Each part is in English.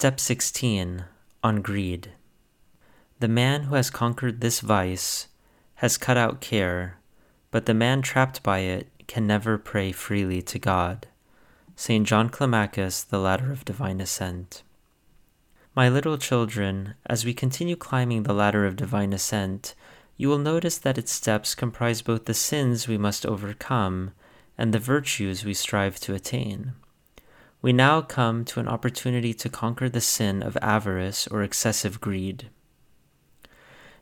Step 16 on Greed. The man who has conquered this vice has cut out care, but the man trapped by it can never pray freely to God. St. John Climacus, The Ladder of Divine Ascent. My little children, as we continue climbing the ladder of divine ascent, you will notice that its steps comprise both the sins we must overcome and the virtues we strive to attain. We now come to an opportunity to conquer the sin of avarice or excessive greed.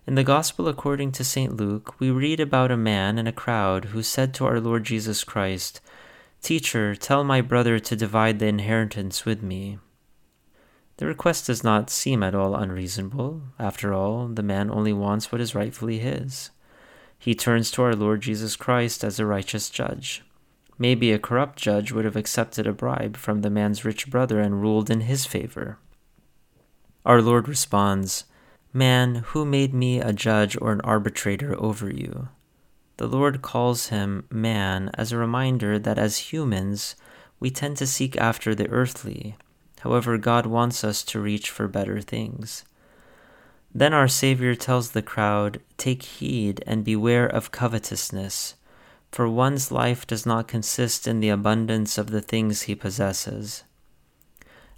In the Gospel according to St. Luke, we read about a man in a crowd who said to our Lord Jesus Christ, Teacher, tell my brother to divide the inheritance with me. The request does not seem at all unreasonable. After all, the man only wants what is rightfully his. He turns to our Lord Jesus Christ as a righteous judge. Maybe a corrupt judge would have accepted a bribe from the man's rich brother and ruled in his favor. Our Lord responds, Man, who made me a judge or an arbitrator over you? The Lord calls him man as a reminder that as humans, we tend to seek after the earthly. However, God wants us to reach for better things. Then our Savior tells the crowd, Take heed and beware of covetousness, for one's life does not consist in the abundance of the things he possesses.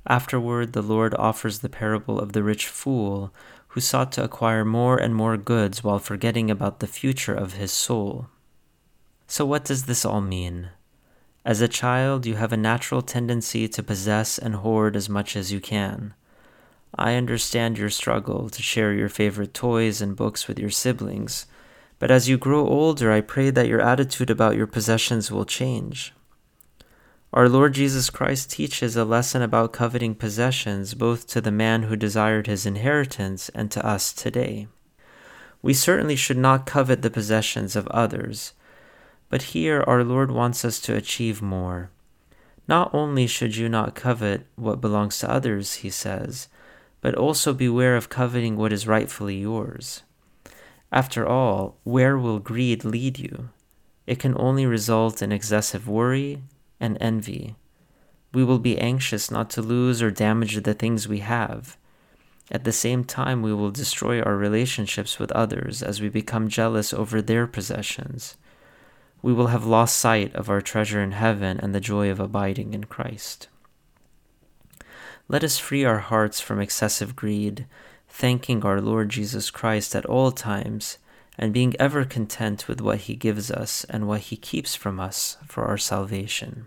Afterward, the Lord offers the parable of the rich fool who sought to acquire more and more goods while forgetting about the future of his soul. So, what does this all mean? As a child, you have a natural tendency to possess and hoard as much as you can. I understand your struggle to share your favorite toys and books with your siblings, but as you grow older, I pray that your attitude about your possessions will change. Our Lord Jesus Christ teaches a lesson about coveting possessions both to the man who desired his inheritance and to us today. We certainly should not covet the possessions of others, but here our Lord wants us to achieve more. Not only should you not covet what belongs to others, he says, but also beware of coveting what is rightfully yours. After all, where will greed lead you? It can only result in excessive worry, and envy. We will be anxious not to lose or damage the things we have. At the same time, we will destroy our relationships with others as we become jealous over their possessions. We will have lost sight of our treasure in heaven and the joy of abiding in Christ. Let us free our hearts from excessive greed, thanking our Lord Jesus Christ at all times and being ever content with what He gives us and what He keeps from us for our salvation.